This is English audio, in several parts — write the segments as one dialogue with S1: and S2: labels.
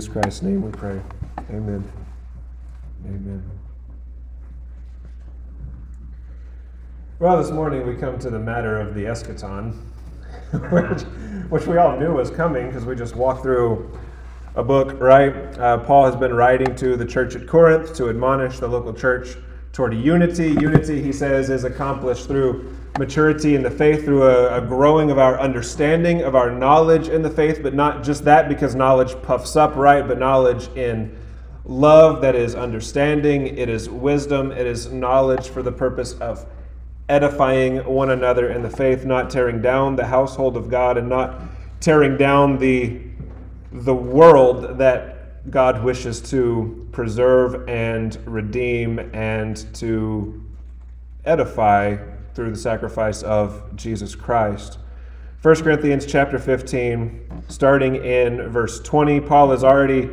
S1: Jesus Christ's name we pray. Amen. Amen. Well, this morning we come to the matter of the eschaton, which, which we all knew was coming because we just walked through a book, right? Uh, Paul has been writing to the church at Corinth to admonish the local church toward unity. Unity, he says, is accomplished through maturity in the faith, through a, a, growing of our understanding, of our knowledge in the faith, but not just that because knowledge puffs up, right? But knowledge in love that is understanding, it is wisdom, it is knowledge for the purpose of edifying one another in the faith, not tearing down the household of God and not tearing down the, the world that God wishes to preserve and redeem and to edify through the sacrifice of Jesus Christ. 1 Corinthians chapter 15, starting in verse 20, Paul has already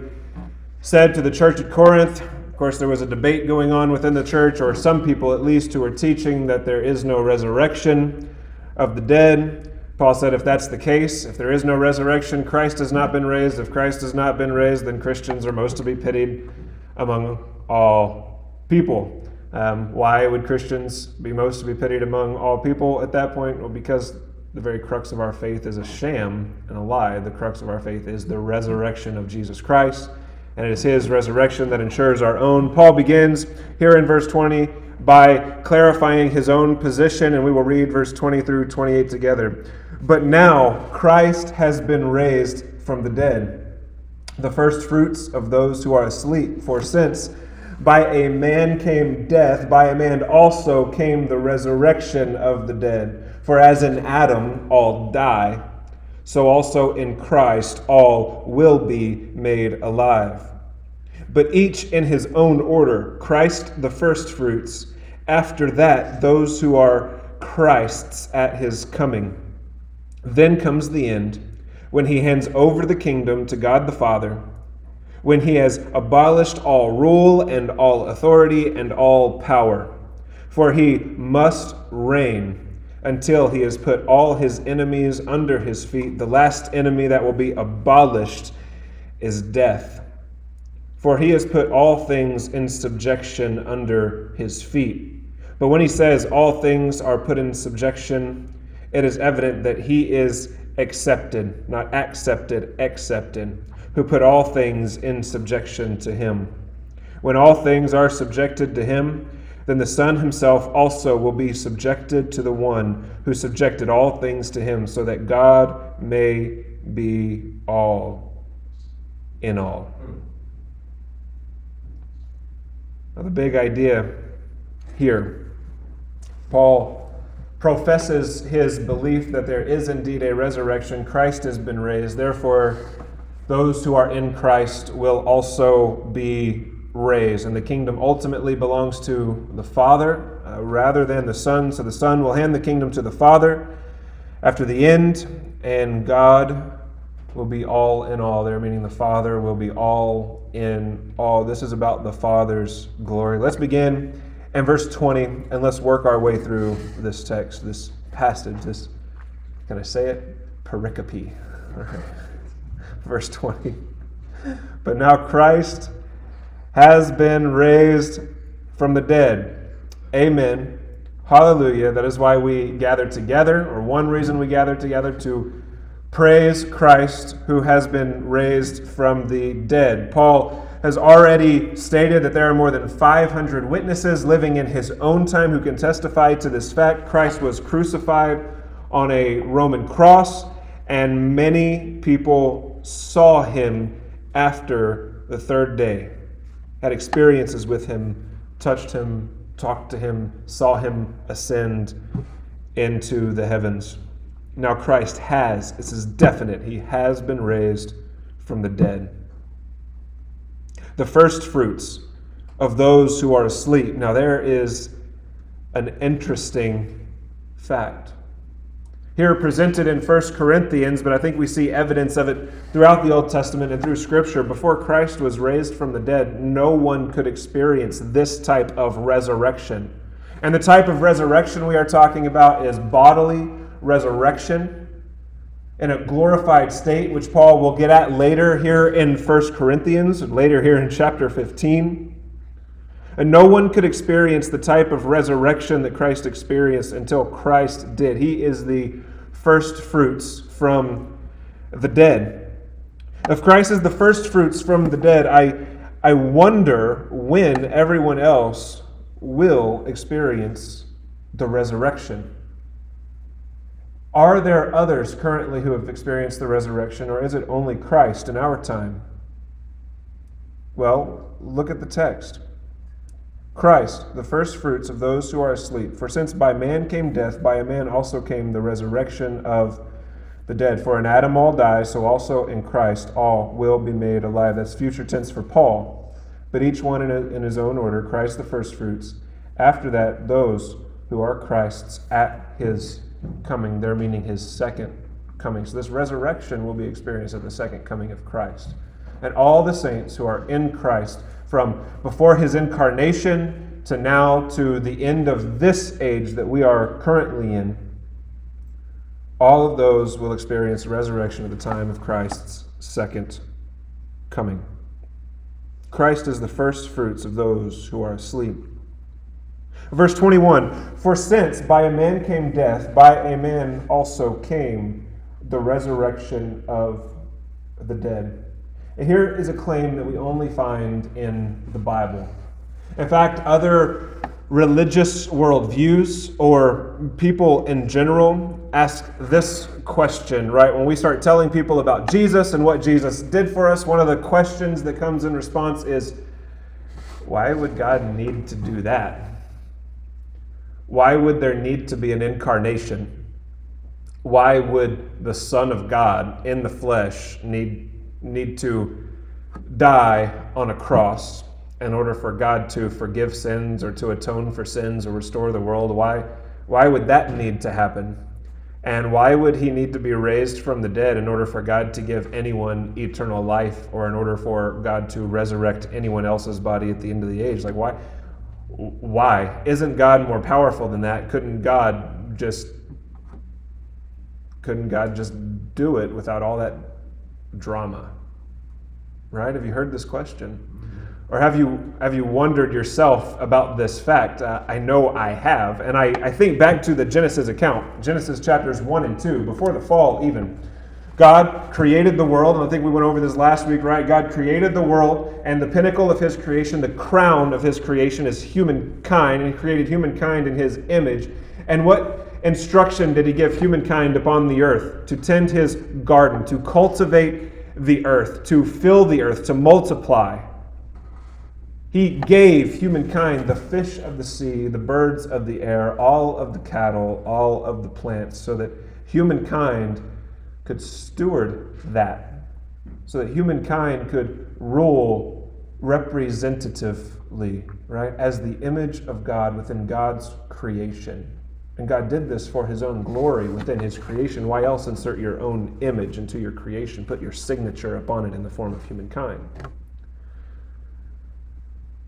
S1: said to the church at Corinth, of course, there was a debate going on within the church, or some people at least, who were teaching that there is no resurrection of the dead. Paul said, if that's the case, if there is no resurrection, Christ has not been raised. If Christ has not been raised, then Christians are most to be pitied among all people. Um, why would Christians be most to be pitied among all people at that point? Well, because the very crux of our faith is a sham and a lie. The crux of our faith is the resurrection of Jesus Christ, and it is his resurrection that ensures our own. Paul begins here in verse 20 by clarifying his own position, and we will read verse 20 through 28 together. But now Christ has been raised from the dead, the first fruits of those who are asleep. For since by a man came death, by a man also came the resurrection of the dead. For as in Adam all die, so also in Christ all will be made alive. But each in his own order Christ the firstfruits, after that, those who are Christ's at his coming. Then comes the end, when he hands over the kingdom to God the Father, when he has abolished all rule and all authority and all power. For he must reign until he has put all his enemies under his feet. The last enemy that will be abolished is death. For he has put all things in subjection under his feet. But when he says all things are put in subjection, it is evident that he is accepted, not accepted, accepted, who put all things in subjection to him. When all things are subjected to him, then the Son himself also will be subjected to the one who subjected all things to him, so that God may be all in all. Now, the big idea here, Paul professes his belief that there is indeed a resurrection. Christ has been raised. Therefore, those who are in Christ will also be raised. And the kingdom ultimately belongs to the Father uh, rather than the Son. So the Son will hand the kingdom to the Father after the end, and God will be all in all there, meaning the Father will be all in all. This is about the Father's glory. Let's begin and verse 20, and let's work our way through this text, this passage, this, can I say it? Pericope. Verse 20. But now Christ has been raised from the dead. Amen. Hallelujah. That is why we gather together, or one reason we gather together to praise Christ who has been raised from the dead. Paul has already stated that there are more than 500 witnesses living in his own time who can testify to this fact. Christ was crucified on a Roman cross, and many people saw him after the third day, had experiences with him, touched him, talked to him, saw him ascend into the heavens. Now, Christ has, this is definite, he has been raised from the dead the first fruits of those who are asleep. Now, there is an interesting fact. Here presented in 1 Corinthians, but I think we see evidence of it throughout the Old Testament and through Scripture. Before Christ was raised from the dead, no one could experience this type of resurrection. And the type of resurrection we are talking about is bodily resurrection in a glorified state, which Paul will get at later here in 1 Corinthians, later here in chapter 15. And no one could experience the type of resurrection that Christ experienced until Christ did. He is the first fruits from the dead. If Christ is the first fruits from the dead, I, I wonder when everyone else will experience the resurrection. Are there others currently who have experienced the resurrection, or is it only Christ in our time? Well, look at the text. Christ, the first fruits of those who are asleep. For since by man came death, by a man also came the resurrection of the dead. For in Adam all die, so also in Christ all will be made alive. That's future tense for Paul. But each one in, a, in his own order Christ the first fruits. After that, those who are Christ's at his coming, there meaning his second coming. So this resurrection will be experienced at the second coming of Christ. And all the saints who are in Christ from before his incarnation to now to the end of this age that we are currently in, all of those will experience resurrection at the time of Christ's second coming. Christ is the first fruits of those who are asleep. Verse 21 For since by a man came death, by a man also came the resurrection of the dead. And here is a claim that we only find in the Bible. In fact, other religious worldviews or people in general ask this question, right? When we start telling people about Jesus and what Jesus did for us, one of the questions that comes in response is why would God need to do that? Why would there need to be an incarnation? Why would the Son of God in the flesh need, need to die on a cross in order for God to forgive sins or to atone for sins or restore the world? Why, why would that need to happen? And why would he need to be raised from the dead in order for God to give anyone eternal life or in order for God to resurrect anyone else's body at the end of the age? Like, why? why? Isn't God more powerful than that? Couldn't God just couldn't God just do it without all that drama? Right? Have you heard this question? Or have you, have you wondered yourself about this fact? Uh, I know I have. And I, I think back to the Genesis account, Genesis chapters 1 and 2, before the fall even. God created the world, and I think we went over this last week, right? God created the world, and the pinnacle of his creation, the crown of his creation is humankind, and he created humankind in his image. And what instruction did he give humankind upon the earth? To tend his garden, to cultivate the earth, to fill the earth, to multiply. He gave humankind the fish of the sea, the birds of the air, all of the cattle, all of the plants, so that humankind could steward that so that humankind could rule representatively, right, as the image of God within God's creation. And God did this for his own glory within his creation. Why else insert your own image into your creation? Put your signature upon it in the form of humankind.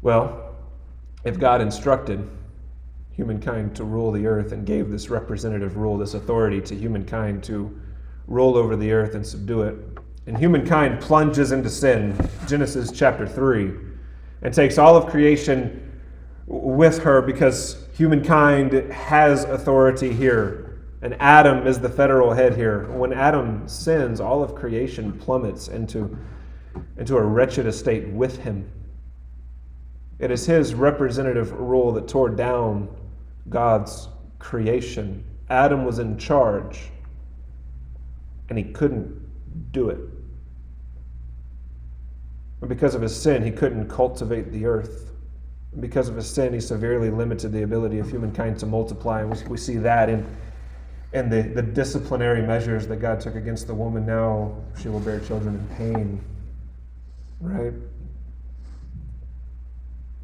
S1: Well, if God instructed humankind to rule the earth and gave this representative rule, this authority to humankind to rule over the earth and subdue it. And humankind plunges into sin, Genesis chapter 3, and takes all of creation with her because humankind has authority here. And Adam is the federal head here. When Adam sins, all of creation plummets into, into a wretched estate with him. It is his representative rule that tore down God's creation. Adam was in charge and he couldn't do it. And because of his sin, he couldn't cultivate the earth. Because of his sin, he severely limited the ability of humankind to multiply. And we, we see that in, in the, the disciplinary measures that God took against the woman. Now she will bear children in pain. Right?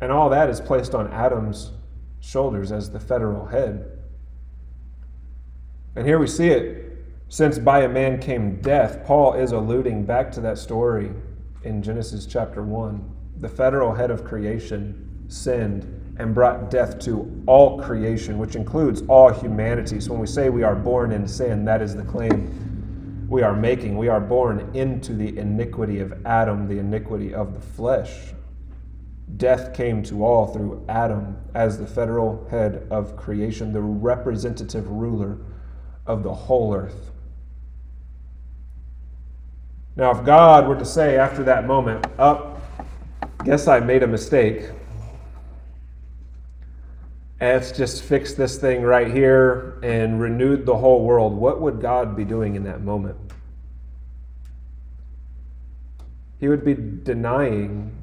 S1: And all that is placed on Adam's shoulders as the federal head. And here we see it since by a man came death, Paul is alluding back to that story in Genesis chapter 1. The federal head of creation sinned and brought death to all creation, which includes all humanity. So when we say we are born in sin, that is the claim we are making. We are born into the iniquity of Adam, the iniquity of the flesh. Death came to all through Adam as the federal head of creation, the representative ruler of the whole earth. Now, if God were to say after that moment, Up, oh, guess I made a mistake, let's just fix this thing right here and renewed the whole world, what would God be doing in that moment? He would be denying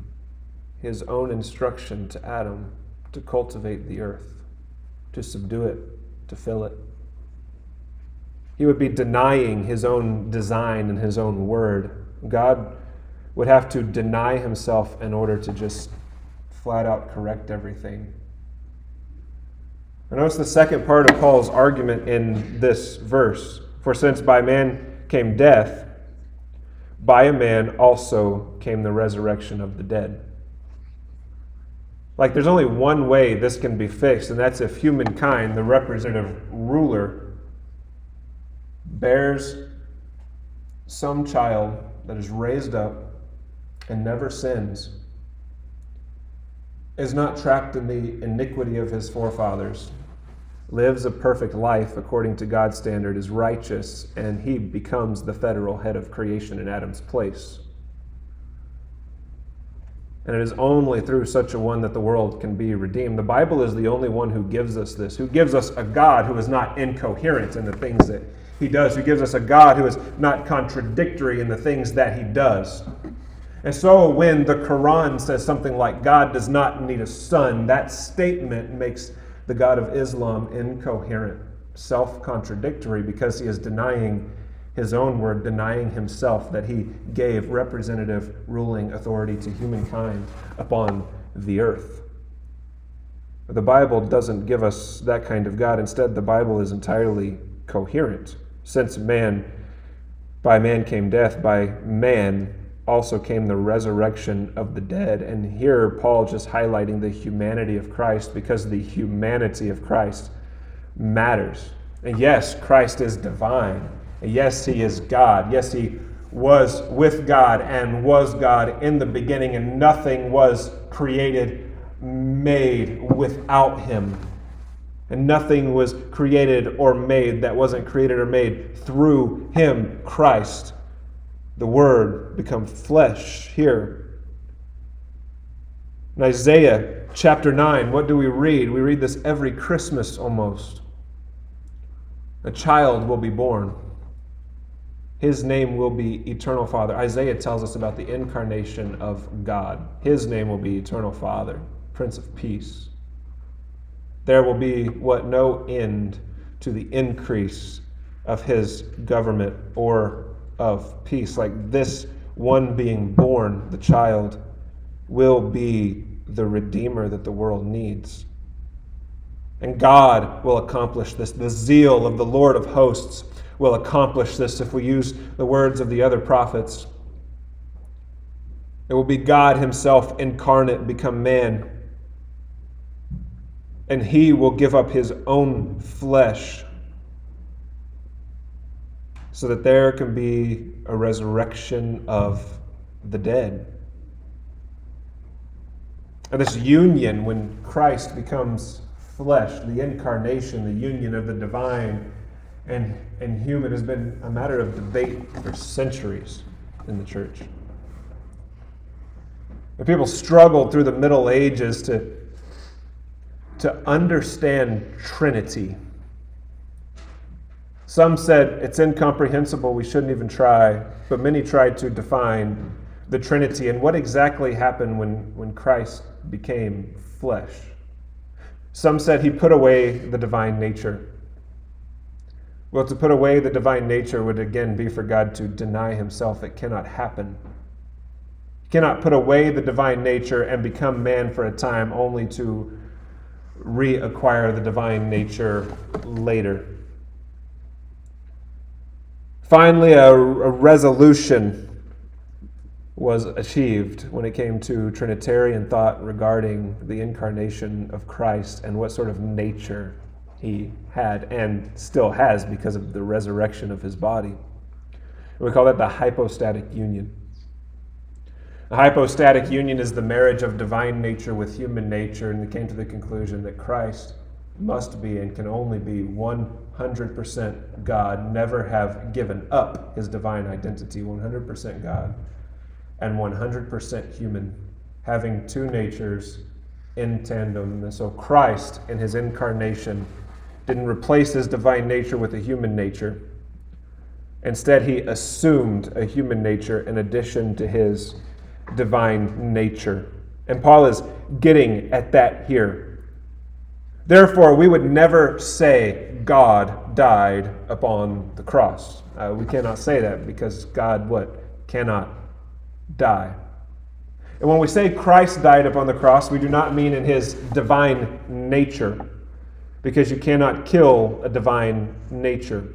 S1: his own instruction to Adam to cultivate the earth, to subdue it, to fill it. He would be denying his own design and his own word. God would have to deny himself in order to just flat out correct everything. And notice the second part of Paul's argument in this verse. For since by man came death, by a man also came the resurrection of the dead. Like, there's only one way this can be fixed, and that's if humankind, the representative ruler, bears some child that is raised up and never sins, is not trapped in the iniquity of his forefathers, lives a perfect life according to God's standard, is righteous, and he becomes the federal head of creation in Adam's place. And it is only through such a one that the world can be redeemed. The Bible is the only one who gives us this, who gives us a God who is not incoherent in the things that he does, who gives us a God who is not contradictory in the things that he does. And so when the Quran says something like God does not need a son, that statement makes the God of Islam incoherent, self contradictory, because he is denying his own word, denying himself that he gave representative ruling authority to humankind upon the earth. The Bible doesn't give us that kind of God. Instead, the Bible is entirely coherent. Since man, by man came death, by man also came the resurrection of the dead. And here, Paul just highlighting the humanity of Christ because the humanity of Christ matters. And yes, Christ is divine Yes, he is God. Yes, he was with God and was God in the beginning, and nothing was created, made without him. And nothing was created or made that wasn't created or made through him, Christ. The Word become flesh here. In Isaiah chapter 9, what do we read? We read this every Christmas almost. A child will be born his name will be Eternal Father. Isaiah tells us about the incarnation of God. His name will be Eternal Father, Prince of Peace. There will be what no end to the increase of his government or of peace. Like this one being born, the child, will be the Redeemer that the world needs. And God will accomplish this. The zeal of the Lord of hosts will accomplish this if we use the words of the other prophets. It will be God Himself incarnate, become man. And He will give up His own flesh so that there can be a resurrection of the dead. And this union, when Christ becomes flesh, the incarnation, the union of the divine and, and human has been a matter of debate for centuries in the church. And people struggled through the Middle Ages to, to understand Trinity. Some said it's incomprehensible, we shouldn't even try, but many tried to define the Trinity and what exactly happened when, when Christ became flesh. Some said he put away the divine nature. Well, to put away the divine nature would again be for God to deny himself. It cannot happen. He cannot put away the divine nature and become man for a time only to reacquire the divine nature later. Finally, a, a resolution was achieved when it came to Trinitarian thought regarding the incarnation of Christ and what sort of nature he had and still has because of the resurrection of his body. We call that the hypostatic union. The hypostatic union is the marriage of divine nature with human nature, and they came to the conclusion that Christ must be and can only be 100% God, never have given up his divine identity, 100% God, and 100% human, having two natures in tandem. And so Christ, in his incarnation, didn't replace his divine nature with a human nature. Instead, he assumed a human nature in addition to his divine nature. And Paul is getting at that here. Therefore, we would never say God died upon the cross. Uh, we cannot say that because God, what? Cannot die. And when we say Christ died upon the cross, we do not mean in his divine nature, because you cannot kill a divine nature.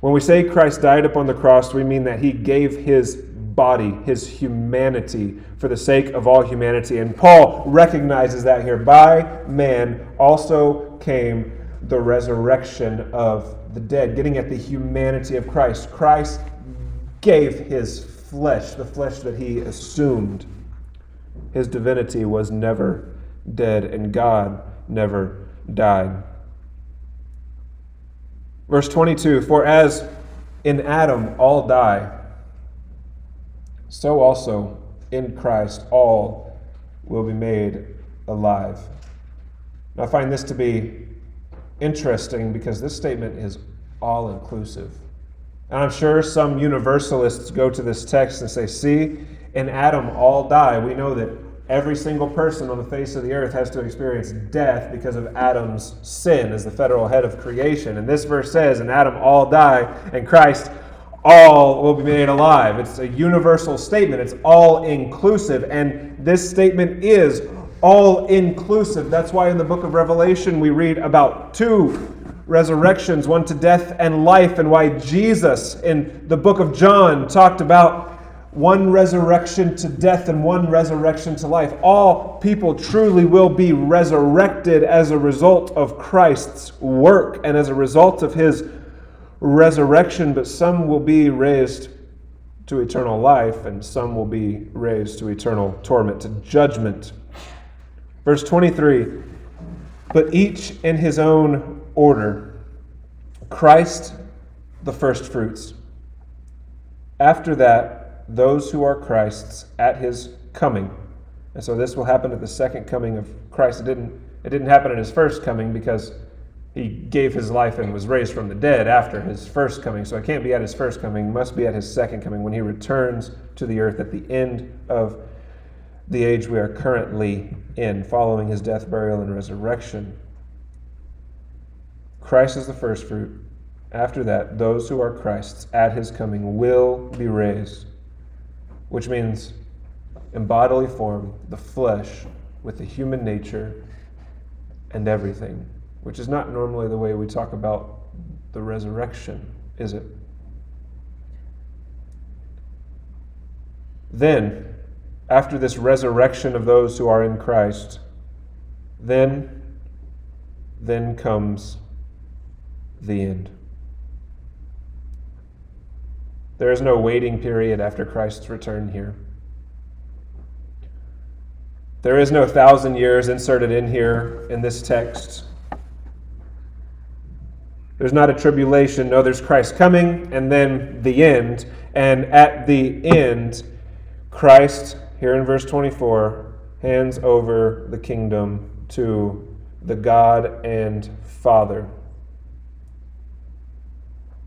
S1: When we say Christ died upon the cross, we mean that he gave his body, his humanity, for the sake of all humanity. And Paul recognizes that here. By man also came the resurrection of the dead, getting at the humanity of Christ. Christ gave his flesh, the flesh that he assumed. His divinity was never dead, and God never died. Verse 22 For as in Adam all die, so also in Christ all will be made alive. I find this to be interesting because this statement is all inclusive. And I'm sure some universalists go to this text and say, see, in Adam all die. We know that every single person on the face of the earth has to experience death because of Adam's sin as the federal head of creation. And this verse says, in Adam all die, and Christ all will be made alive. It's a universal statement, it's all inclusive. And this statement is all inclusive. That's why in the book of Revelation we read about two resurrections, one to death and life, and why Jesus in the book of John talked about one resurrection to death and one resurrection to life. All people truly will be resurrected as a result of Christ's work and as a result of his resurrection, but some will be raised to eternal life, and some will be raised to eternal torment, to judgment. Verse 23 But each in his own order Christ the firstfruits. After that, those who are Christ's at his coming. And so this will happen at the second coming of Christ. It didn't, it didn't happen at his first coming because he gave his life and was raised from the dead after his first coming. So it can't be at his first coming, must be at his second coming when he returns to the earth at the end of the age we are currently in, following his death, burial, and resurrection. Christ is the first fruit. After that, those who are Christ's at his coming will be raised, which means in bodily form, the flesh with the human nature and everything which is not normally the way we talk about the resurrection, is it? Then, after this resurrection of those who are in Christ, then, then comes the end. There is no waiting period after Christ's return here. There is no thousand years inserted in here in this text there's not a tribulation. No, there's Christ coming and then the end. And at the end, Christ, here in verse 24, hands over the kingdom to the God and Father.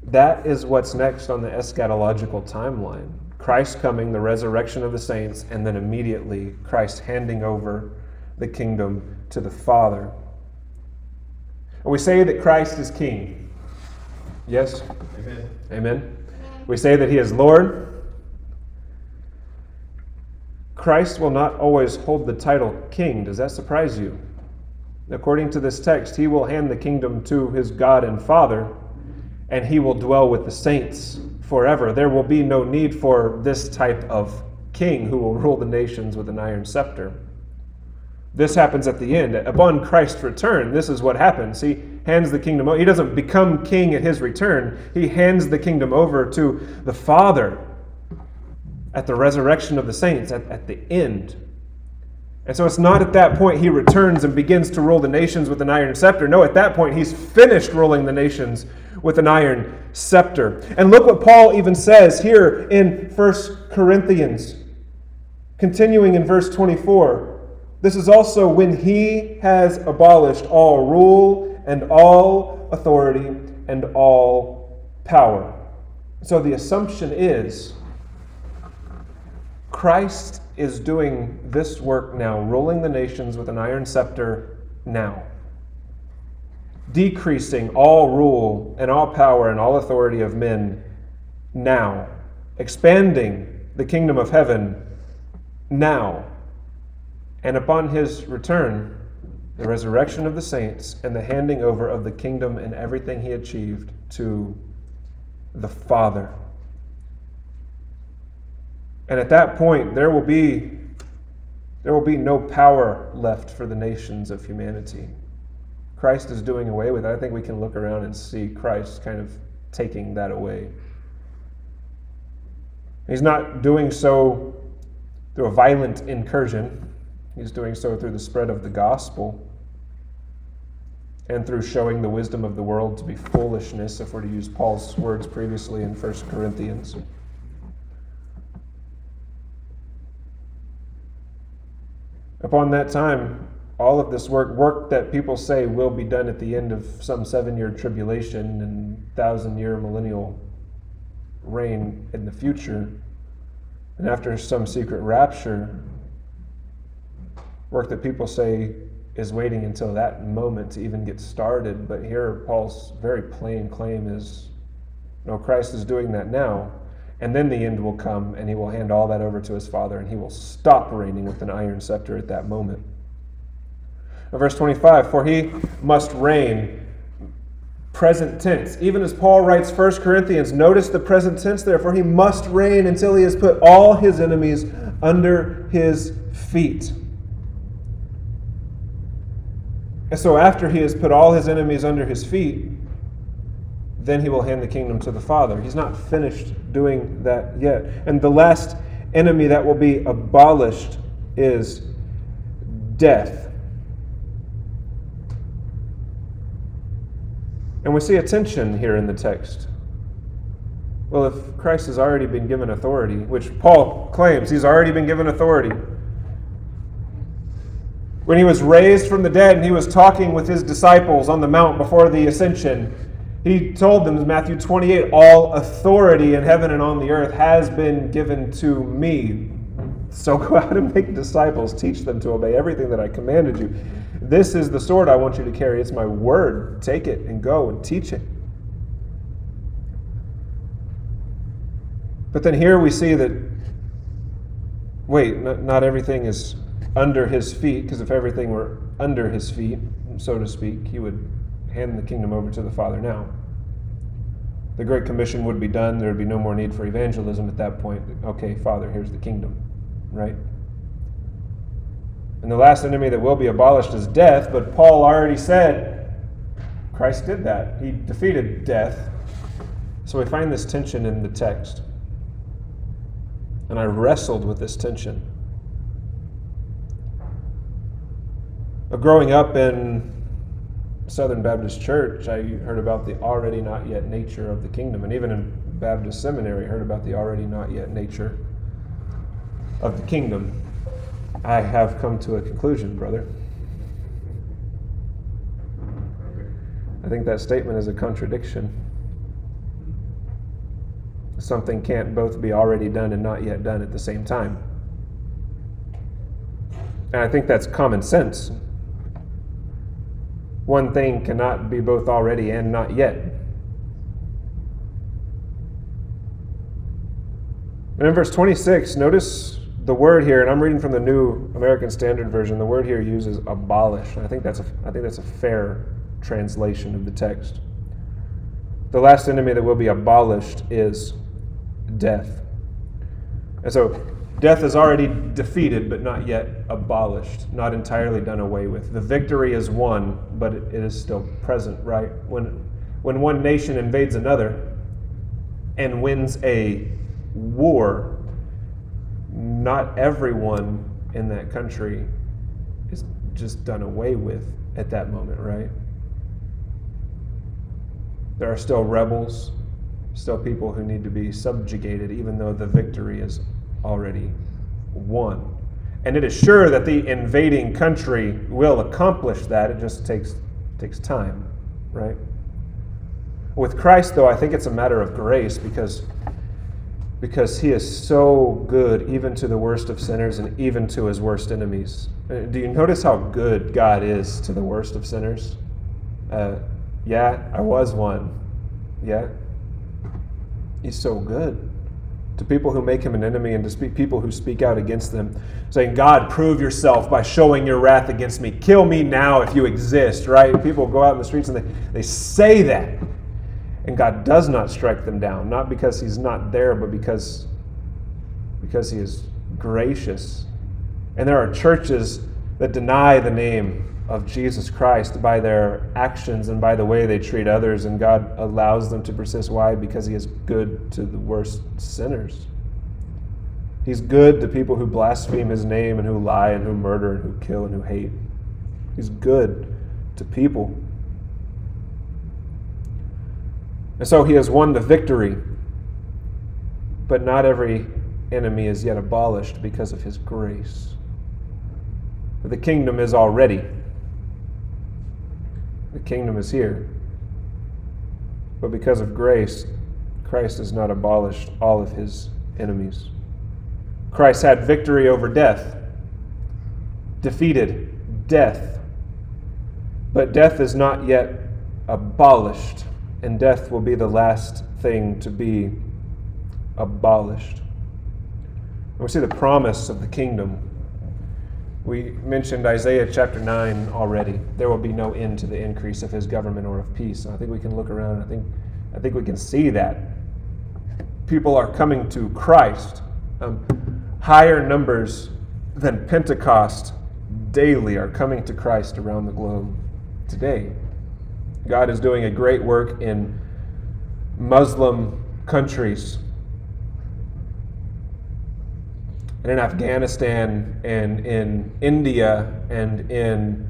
S1: That is what's next on the eschatological timeline. Christ coming, the resurrection of the saints, and then immediately Christ handing over the kingdom to the Father. And we say that Christ is king. Yes? Amen. Amen. We say that He is Lord. Christ will not always hold the title king. Does that surprise you? According to this text, He will hand the kingdom to His God and Father, and He will dwell with the saints forever. There will be no need for this type of king who will rule the nations with an iron scepter. This happens at the end. Upon Christ's return, this is what happens. He hands the kingdom over. He doesn't become king at his return, he hands the kingdom over to the Father at the resurrection of the saints, at, at the end. And so it's not at that point he returns and begins to rule the nations with an iron scepter. No, at that point he's finished ruling the nations with an iron scepter. And look what Paul even says here in 1 Corinthians, continuing in verse 24. This is also when he has abolished all rule and all authority and all power. So the assumption is Christ is doing this work now, ruling the nations with an iron scepter now, decreasing all rule and all power and all authority of men now, expanding the kingdom of heaven now. And upon his return, the resurrection of the saints and the handing over of the kingdom and everything he achieved to the Father. And at that point, there will be there will be no power left for the nations of humanity. Christ is doing away with it. I think we can look around and see Christ kind of taking that away. He's not doing so through a violent incursion. He's doing so through the spread of the gospel and through showing the wisdom of the world to be foolishness, if we're to use Paul's words previously in 1 Corinthians. Upon that time, all of this work, work that people say will be done at the end of some seven year tribulation and thousand year millennial reign in the future, and after some secret rapture, work that people say is waiting until that moment to even get started. But here, Paul's very plain claim is no, Christ is doing that now. And then the end will come, and he will hand all that over to his Father, and he will stop reigning with an iron scepter at that moment. Verse 25 For he must reign, present tense. Even as Paul writes 1 Corinthians, notice the present tense there. For he must reign until he has put all his enemies under his feet. And so, after he has put all his enemies under his feet, then he will hand the kingdom to the Father. He's not finished doing that yet. And the last enemy that will be abolished is death. And we see a tension here in the text. Well, if Christ has already been given authority, which Paul claims he's already been given authority, when he was raised from the dead and he was talking with his disciples on the mount before the ascension, he told them in Matthew 28 All authority in heaven and on the earth has been given to me. So go out and make disciples, teach them to obey everything that I commanded you. This is the sword I want you to carry. It's my word. Take it and go and teach it. But then here we see that, wait, not, not everything is under his feet, because if everything were under his feet, so to speak, he would hand the kingdom over to the Father now. The Great Commission would be done. There would be no more need for evangelism at that point. Okay, Father, here's the kingdom, right? And the last enemy that will be abolished is death, but Paul already said Christ did that. He defeated death. So we find this tension in the text. And I wrestled with this tension. Uh, growing up in Southern Baptist Church, I heard about the already not yet nature of the kingdom. And even in Baptist Seminary, I heard about the already not yet nature of the kingdom. I have come to a conclusion, brother. I think that statement is a contradiction. Something can't both be already done and not yet done at the same time. And I think that's common sense one thing cannot be both already and not yet. And in verse 26, notice the word here, and I'm reading from the New American Standard Version. The word here uses abolish. I think that's a, I think that's a fair translation of the text. The last enemy that will be abolished is death. And so Death is already defeated, but not yet abolished, not entirely done away with. The victory is won, but it is still present, right? When, when one nation invades another and wins a war, not everyone in that country is just done away with at that moment, right? There are still rebels, still people who need to be subjugated, even though the victory is already won. And it is sure that the invading country will accomplish that. It just takes, takes time, right? With Christ, though, I think it's a matter of grace because, because he is so good even to the worst of sinners and even to his worst enemies. Uh, do you notice how good God is to the worst of sinners? Uh, yeah, I was one. Yeah. He's so good to people who make him an enemy and to people who speak out against them, saying, God, prove yourself by showing your wrath against me. Kill me now if you exist, right? People go out in the streets and they, they say that. And God does not strike them down, not because he's not there, but because, because he is gracious. And there are churches that deny the name of Jesus Christ by their actions and by the way they treat others, and God allows them to persist. Why? Because He is good to the worst sinners. He's good to people who blaspheme His name and who lie and who murder and who kill and who hate. He's good to people. And so He has won the victory, but not every enemy is yet abolished because of His grace. The kingdom is already the kingdom is here. But because of grace, Christ has not abolished all of his enemies. Christ had victory over death, defeated death. But death is not yet abolished, and death will be the last thing to be abolished. And we see the promise of the kingdom we mentioned Isaiah chapter 9 already. There will be no end to the increase of his government or of peace. And I think we can look around I think, I think we can see that. People are coming to Christ. Um, higher numbers than Pentecost daily are coming to Christ around the globe today. God is doing a great work in Muslim countries and in Afghanistan and in India and in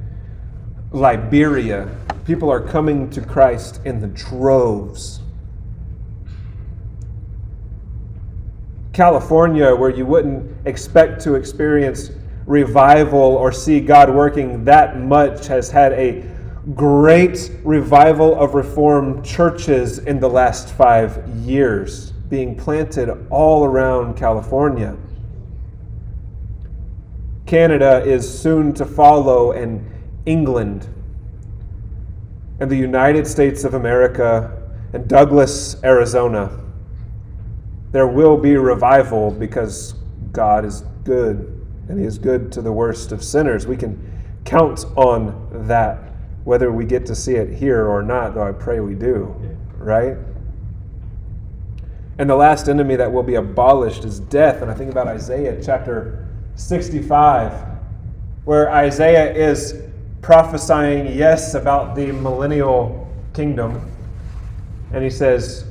S1: Liberia. People are coming to Christ in the droves. California, where you wouldn't expect to experience revival or see God working that much, has had a great revival of Reformed churches in the last five years being planted all around California. Canada is soon to follow, and England, and the United States of America, and Douglas, Arizona. There will be revival because God is good, and He is good to the worst of sinners. We can count on that, whether we get to see it here or not, though I pray we do, right? And the last enemy that will be abolished is death. And I think about Isaiah chapter 65, where Isaiah is prophesying, yes, about the millennial kingdom. And he says,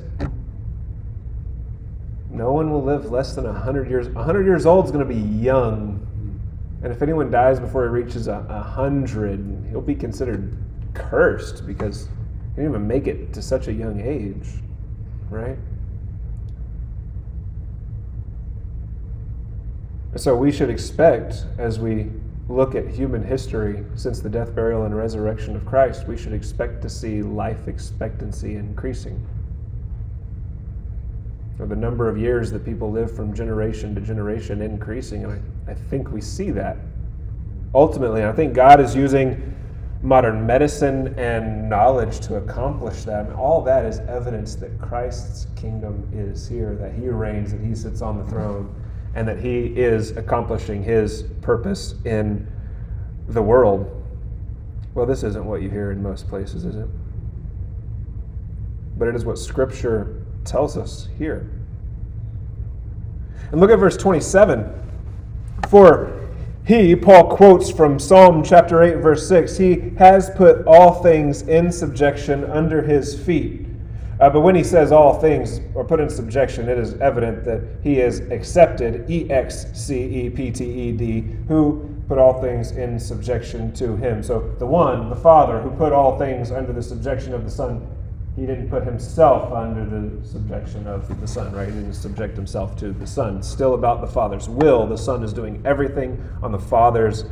S1: No one will live less than 100 years. 100 years old is going to be young. And if anyone dies before he reaches a 100, he'll be considered cursed because he didn't even make it to such a young age, right? So we should expect, as we look at human history since the death, burial, and resurrection of Christ, we should expect to see life expectancy increasing. Or the number of years that people live from generation to generation increasing. And I, I think we see that. Ultimately, I think God is using modern medicine and knowledge to accomplish that. And all that is evidence that Christ's kingdom is here, that he reigns, that he sits on the throne and that he is accomplishing his purpose in the world. Well, this isn't what you hear in most places, is it? But it is what Scripture tells us here. And look at verse 27. For he, Paul quotes from Psalm chapter 8, verse 6, he has put all things in subjection under his feet. Uh, but when he says all things are put in subjection, it is evident that he is accepted, E X C E P T E D, who put all things in subjection to him. So the one, the Father, who put all things under the subjection of the Son, he didn't put himself under the subjection of the Son, right? He didn't subject himself to the Son. Still about the Father's will. The Son is doing everything on the Father's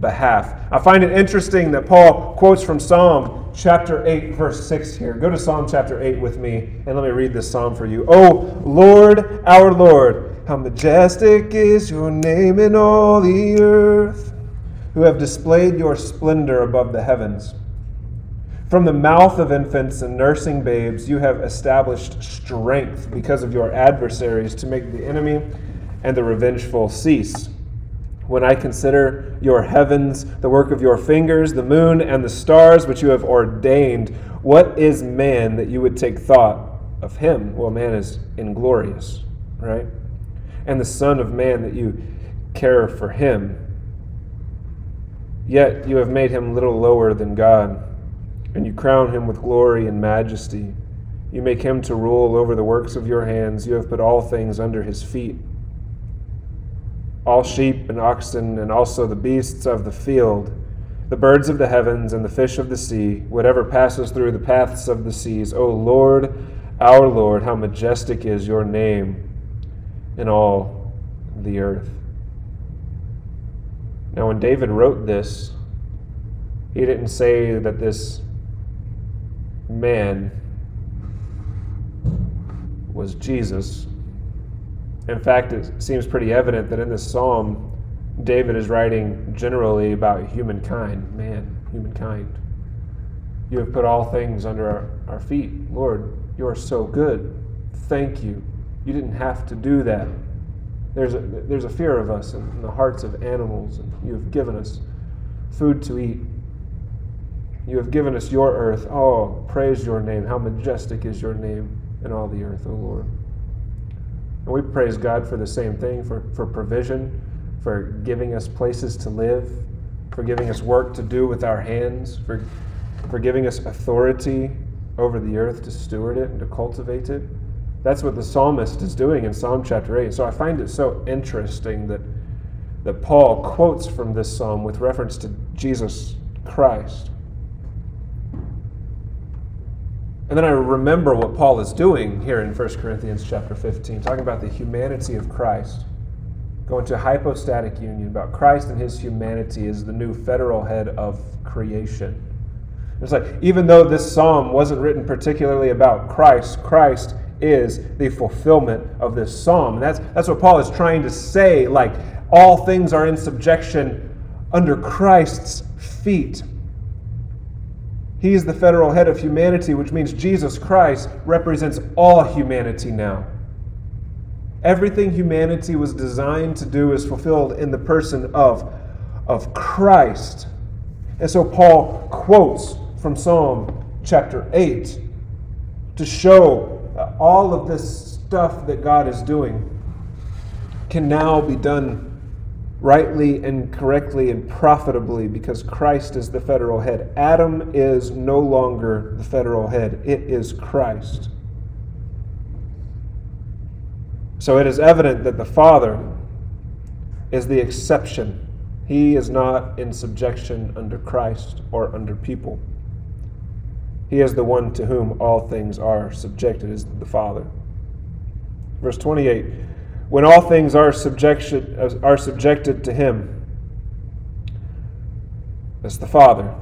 S1: behalf. I find it interesting that Paul quotes from Psalm chapter 8, verse 6 here. Go to Psalm chapter 8 with me, and let me read this psalm for you. Oh, Lord, our Lord, how majestic is your name in all the earth, who have displayed your splendor above the heavens. From the mouth of infants and nursing babes, you have established strength because of your adversaries to make the enemy and the revengeful cease. When I consider your heavens, the work of your fingers, the moon and the stars which you have ordained, what is man that you would take thought of him? Well, man is inglorious, right? And the Son of Man that you care for him. Yet you have made him little lower than God and you crown him with glory and majesty. You make him to rule over the works of your hands. You have put all things under his feet all sheep and oxen, and also the beasts of the field, the birds of the heavens, and the fish of the sea, whatever passes through the paths of the seas. O Lord, our Lord, how majestic is your name in all the earth. Now, when David wrote this, he didn't say that this man was Jesus. In fact, it seems pretty evident that in this psalm, David is writing generally about humankind, man, humankind. You have put all things under our, our feet. Lord, you are so good. Thank you. You didn't have to do that. There's a, there's a fear of us in the hearts of animals, and you have given us food to eat, you have given us your earth. Oh, praise your name. How majestic is your name in all the earth, O Lord. And we praise God for the same thing, for, for provision, for giving us places to live, for giving us work to do with our hands, for, for giving us authority over the earth to steward it and to cultivate it. That's what the psalmist is doing in Psalm chapter 8. So I find it so interesting that, that Paul quotes from this psalm with reference to Jesus Christ. And then I remember what Paul is doing here in 1 Corinthians chapter 15, talking about the humanity of Christ. Going to hypostatic union about Christ and his humanity as the new federal head of creation. It's like, even though this psalm wasn't written particularly about Christ, Christ is the fulfillment of this psalm. And that's, that's what Paul is trying to say. Like, all things are in subjection under Christ's feet. He is the federal head of humanity, which means Jesus Christ represents all humanity now. Everything humanity was designed to do is fulfilled in the person of, of Christ. And so Paul quotes from Psalm chapter 8 to show all of this stuff that God is doing can now be done rightly and correctly and profitably because Christ is the federal head. Adam is no longer the federal head, it is Christ. So it is evident that the Father is the exception. He is not in subjection under Christ or under people. He is the one to whom all things are subjected, is the Father. Verse 28 when all things are, subjection, uh, are subjected to him as the Father,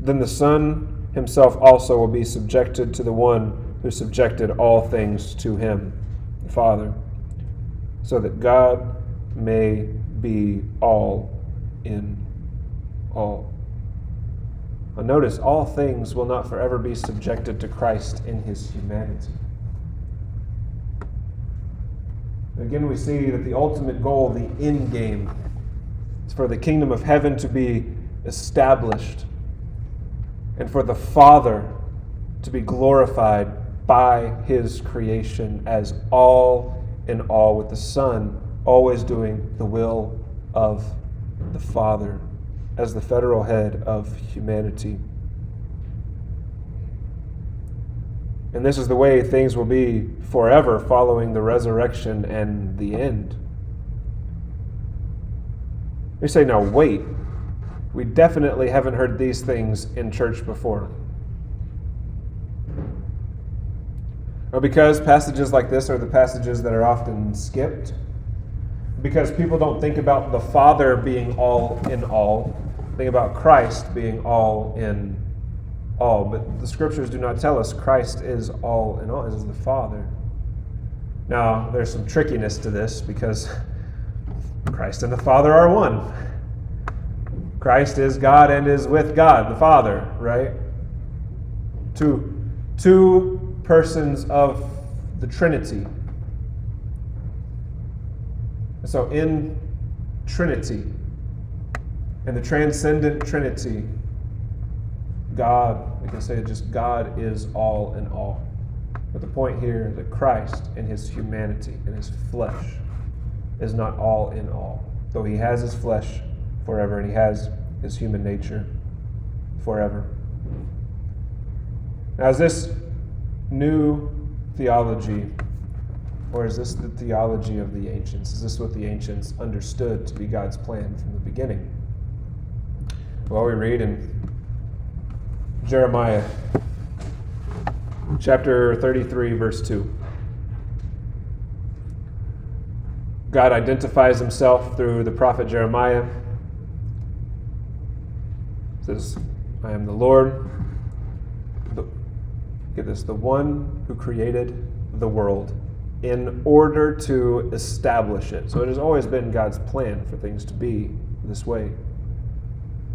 S1: then the Son himself also will be subjected to the one who subjected all things to him, the Father, so that God may be all in all. Now notice, all things will not forever be subjected to Christ in his humanity. Again, we see that the ultimate goal, the end game, is for the kingdom of heaven to be established and for the Father to be glorified by his creation as all in all with the Son, always doing the will of the Father as the federal head of humanity. And this is the way things will be forever following the resurrection and the end. You say, now wait. We definitely haven't heard these things in church before. Or because passages like this are the passages that are often skipped. Because people don't think about the Father being all in all, think about Christ being all in all. But the scriptures do not tell us Christ is all in all, is the Father. Now, there's some trickiness to this because Christ and the Father are one. Christ is God and is with God, the Father, right? Two, two persons of the Trinity. So, in Trinity, in the transcendent Trinity, God, we can say just God is all in all. But the point here is that Christ in his humanity, in his flesh, is not all in all. Though he has his flesh forever and he has his human nature forever. Now, is this new theology, or is this the theology of the ancients? Is this what the ancients understood to be God's plan from the beginning? Well, we read in Jeremiah chapter 33, verse 2. God identifies himself through the prophet Jeremiah. says, I am the Lord. The, get this, the one who created the world in order to establish it. So it has always been God's plan for things to be this way.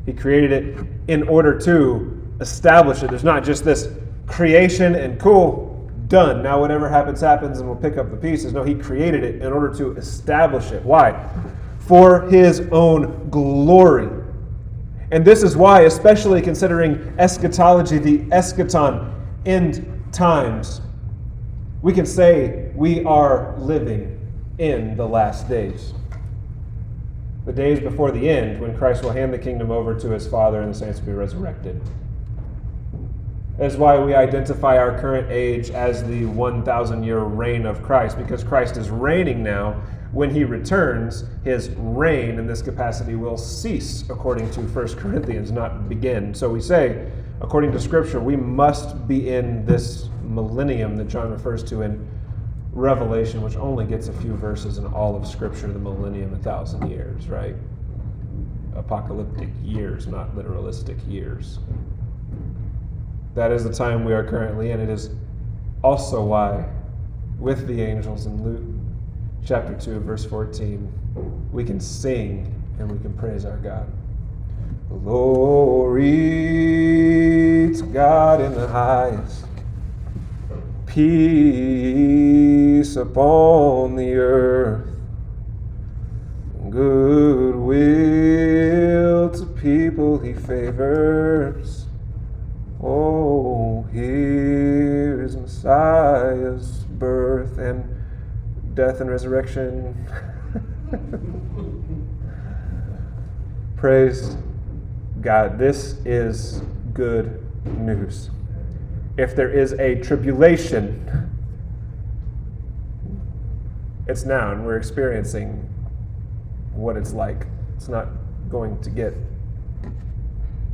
S1: He created it in order to establish it. There's not just this creation and cool, done. Now whatever happens, happens, and we'll pick up the pieces. No, he created it in order to establish it. Why? For his own glory. And this is why, especially considering eschatology, the eschaton, end times, we can say we are living in the last days. The days before the end, when Christ will hand the kingdom over to his Father and the saints will be resurrected. That's why we identify our current age as the 1,000 year reign of Christ, because Christ is reigning now. When he returns, his reign in this capacity will cease, according to 1 Corinthians, not begin. So we say, according to Scripture, we must be in this millennium that John refers to in Revelation, which only gets a few verses in all of Scripture, the millennium, a thousand years, right? Apocalyptic years, not literalistic years. That is the time we are currently in. It is also why, with the angels in Luke chapter 2, verse 14, we can sing and we can praise our God. Glory to God in the highest, peace upon the earth, goodwill to people he favors. Oh, here is Messiah's birth and death and resurrection. Praise God. This is good news. If there is a tribulation, it's now, and we're experiencing what it's like. It's not going to get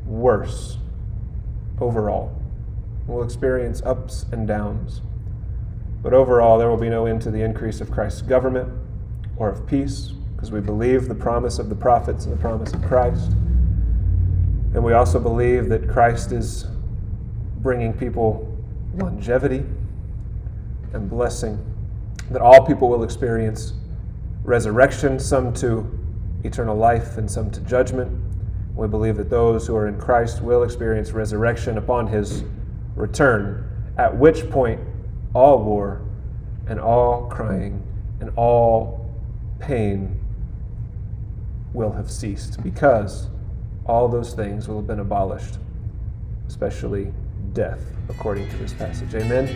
S1: worse overall. We'll experience ups and downs. But overall, there will be no end to the increase of Christ's government or of peace, because we believe the promise of the prophets and the promise of Christ. And we also believe that Christ is bringing people longevity and blessing, that all people will experience resurrection, some to eternal life and some to judgment. We believe that those who are in Christ will experience resurrection upon his return, at which point all war and all crying and all pain will have ceased because all those things will have been abolished, especially death, according to this passage. Amen.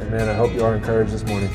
S1: Amen. I hope you are encouraged this morning.